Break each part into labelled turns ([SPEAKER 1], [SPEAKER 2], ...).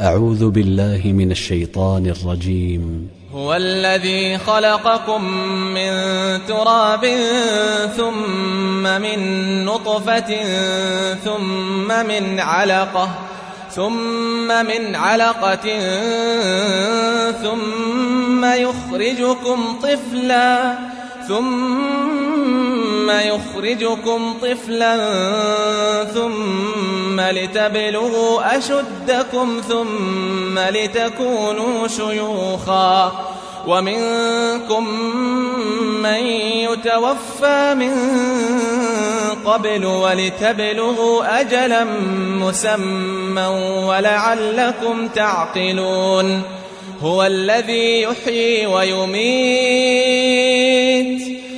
[SPEAKER 1] أعوذ بالله من الشيطان الرجيم.
[SPEAKER 2] هو الذي خلقكم من تراب ثم من نطفة ثم من علقة ثم من علقة ثم يخرجكم طفلا ثم يخرجكم طفلا ثم لتبلغوا أشدكم ثم لتكونوا شيوخا. ومنكم من يتوفى من قبل ولتبلغوا أجلا مسمى ولعلكم تعقلون. هو الذي يحيي ويميت.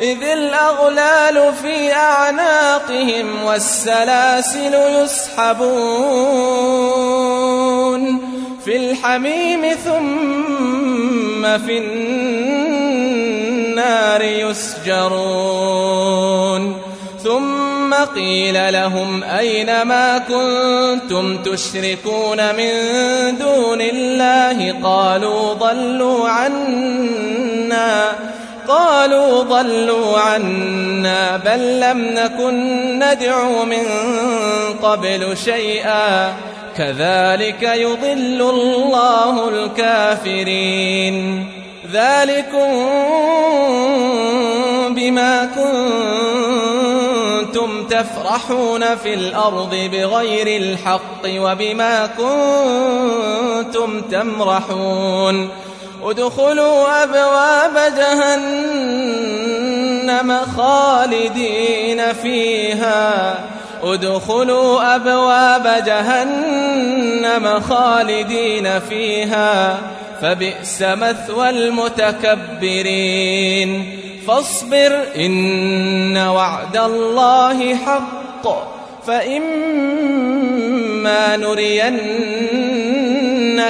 [SPEAKER 2] إذ الأغلال في أعناقهم والسلاسل يسحبون في الحميم ثم في النار يسجرون ثم قيل لهم أين ما كنتم تشركون من دون الله؟ قالوا ضلوا عنا قالوا ضلوا عنا بل لم نكن ندعو من قبل شيئا. كذلك يضل الله الكافرين. ذلكم بما كنتم تفرحون في الأرض بغير الحق وبما كنتم تمرحون. ادخلوا أبواب جهنم خالدين فيها. ادخلوا أبواب جهنم خالدين فيها. فبئس مثوى المتكبرين. فاصبر إن وعد الله حق. فإما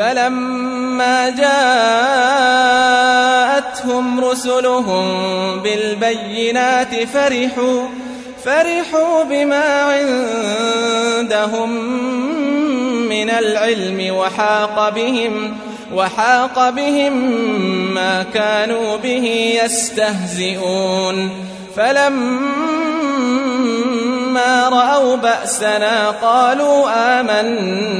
[SPEAKER 2] فلما جاءتهم رسلهم بالبينات فرحوا فرحوا بما عندهم من العلم وحاق بهم وحاق بهم ما كانوا به يستهزئون. فلما رأوا بأسنا قالوا آمنا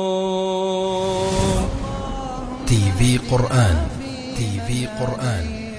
[SPEAKER 3] تي في قرآن. تي في قرآن.